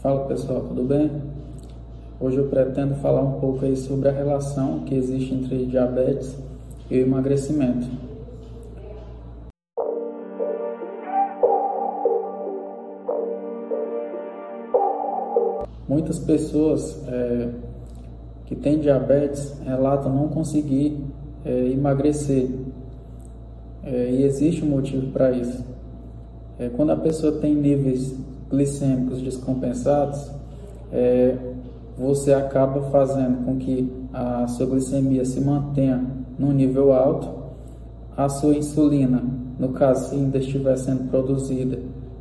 Fala pessoal, tudo bem? Hoje eu pretendo falar um pouco aí sobre a relação que existe entre diabetes e emagrecimento. Muitas pessoas é, que têm diabetes relatam não conseguir é, emagrecer é, e existe um motivo para isso. É, quando a pessoa tem níveis glicêmicos descompensados, é, você acaba fazendo com que a sua glicemia se mantenha num nível alto, a sua insulina, no caso se ainda estiver sendo produzida,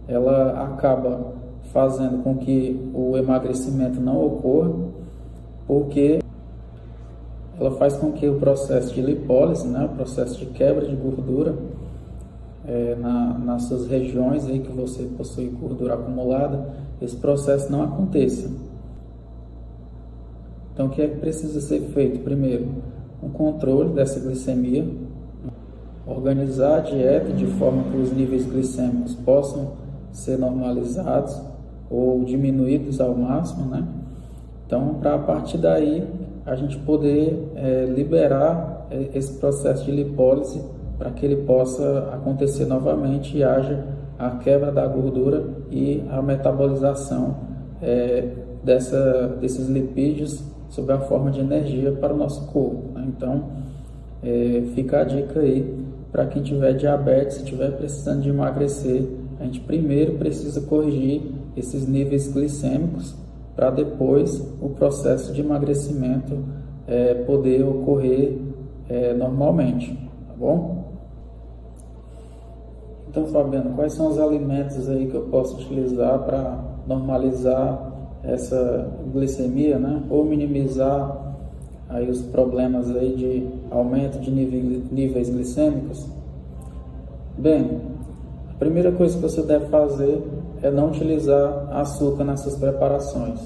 ela acaba fazendo com que o emagrecimento não ocorra, porque ela faz com que o processo de lipólise, né, o processo de quebra de gordura é, na, nas suas regiões aí que você possui gordura acumulada, esse processo não aconteça. Então, o que é que precisa ser feito? Primeiro, um controle dessa glicemia, organizar a dieta de forma que os níveis glicêmicos possam ser normalizados ou diminuídos ao máximo, né? Então, para a partir daí a gente poder é, liberar é, esse processo de lipólise para que ele possa acontecer novamente e haja a quebra da gordura e a metabolização é, dessa, desses lipídios sob a forma de energia para o nosso corpo. Né? Então, é, fica a dica aí para quem tiver diabetes, se estiver precisando de emagrecer, a gente primeiro precisa corrigir esses níveis glicêmicos para depois o processo de emagrecimento é, poder ocorrer é, normalmente, tá bom? Então, Fabiano, quais são os alimentos aí que eu posso utilizar para normalizar essa glicemia, né? Ou minimizar aí os problemas aí de aumento de níveis glicêmicos? Bem, a primeira coisa que você deve fazer é não utilizar açúcar nessas preparações.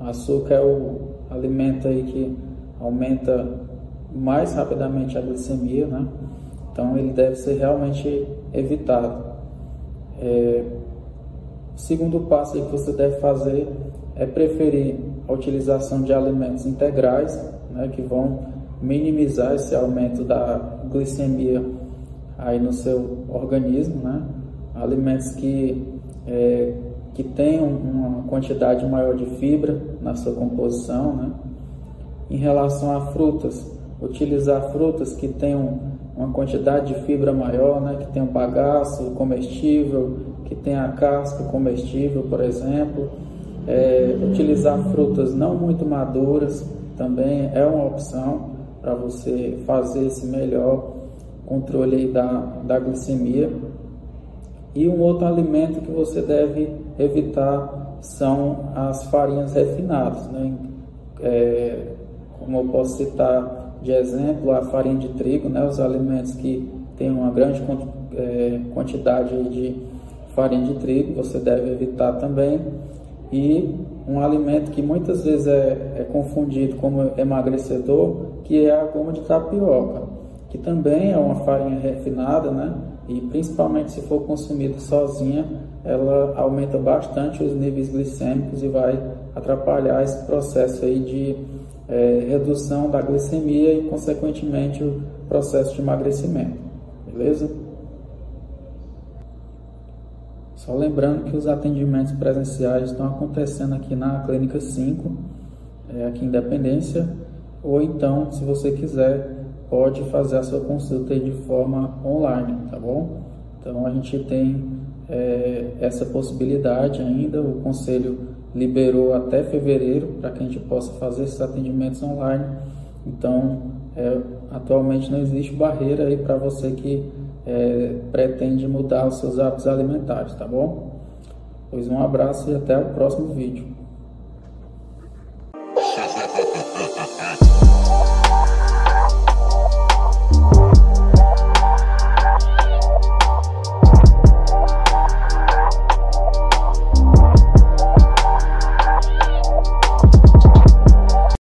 O açúcar é o alimento aí que aumenta mais rapidamente a glicemia, né? Então ele deve ser realmente evitado. É, o segundo passo que você deve fazer é preferir a utilização de alimentos integrais, né, que vão minimizar esse aumento da glicemia aí no seu organismo, né? Alimentos que é, que tenham uma quantidade maior de fibra na sua composição, né? Em relação a frutas, utilizar frutas que tenham uma quantidade de fibra maior, né? Que tenham bagaço comestível, que tenha a casca comestível, por exemplo. É, utilizar frutas não muito maduras também é uma opção para você fazer esse melhor controle da, da glicemia. E um outro alimento que você deve evitar são as farinhas refinadas. Né? É, como eu posso citar de exemplo, a farinha de trigo, né? os alimentos que têm uma grande é, quantidade de farinha de trigo, você deve evitar também e um alimento que muitas vezes é, é confundido como emagrecedor, que é a goma de tapioca, que também é uma farinha refinada, né? E principalmente se for consumida sozinha, ela aumenta bastante os níveis glicêmicos e vai atrapalhar esse processo aí de é, redução da glicemia e, consequentemente, o processo de emagrecimento. Beleza? Só lembrando que os atendimentos presenciais estão acontecendo aqui na Clínica 5, é, aqui em Independência, ou então, se você quiser, pode fazer a sua consulta de forma online, tá bom? Então a gente tem essa possibilidade ainda, o Conselho liberou até fevereiro para que a gente possa fazer esses atendimentos online. Então, é, atualmente não existe barreira aí para você que é, pretende mudar os seus hábitos alimentares, tá bom? Pois um abraço e até o próximo vídeo.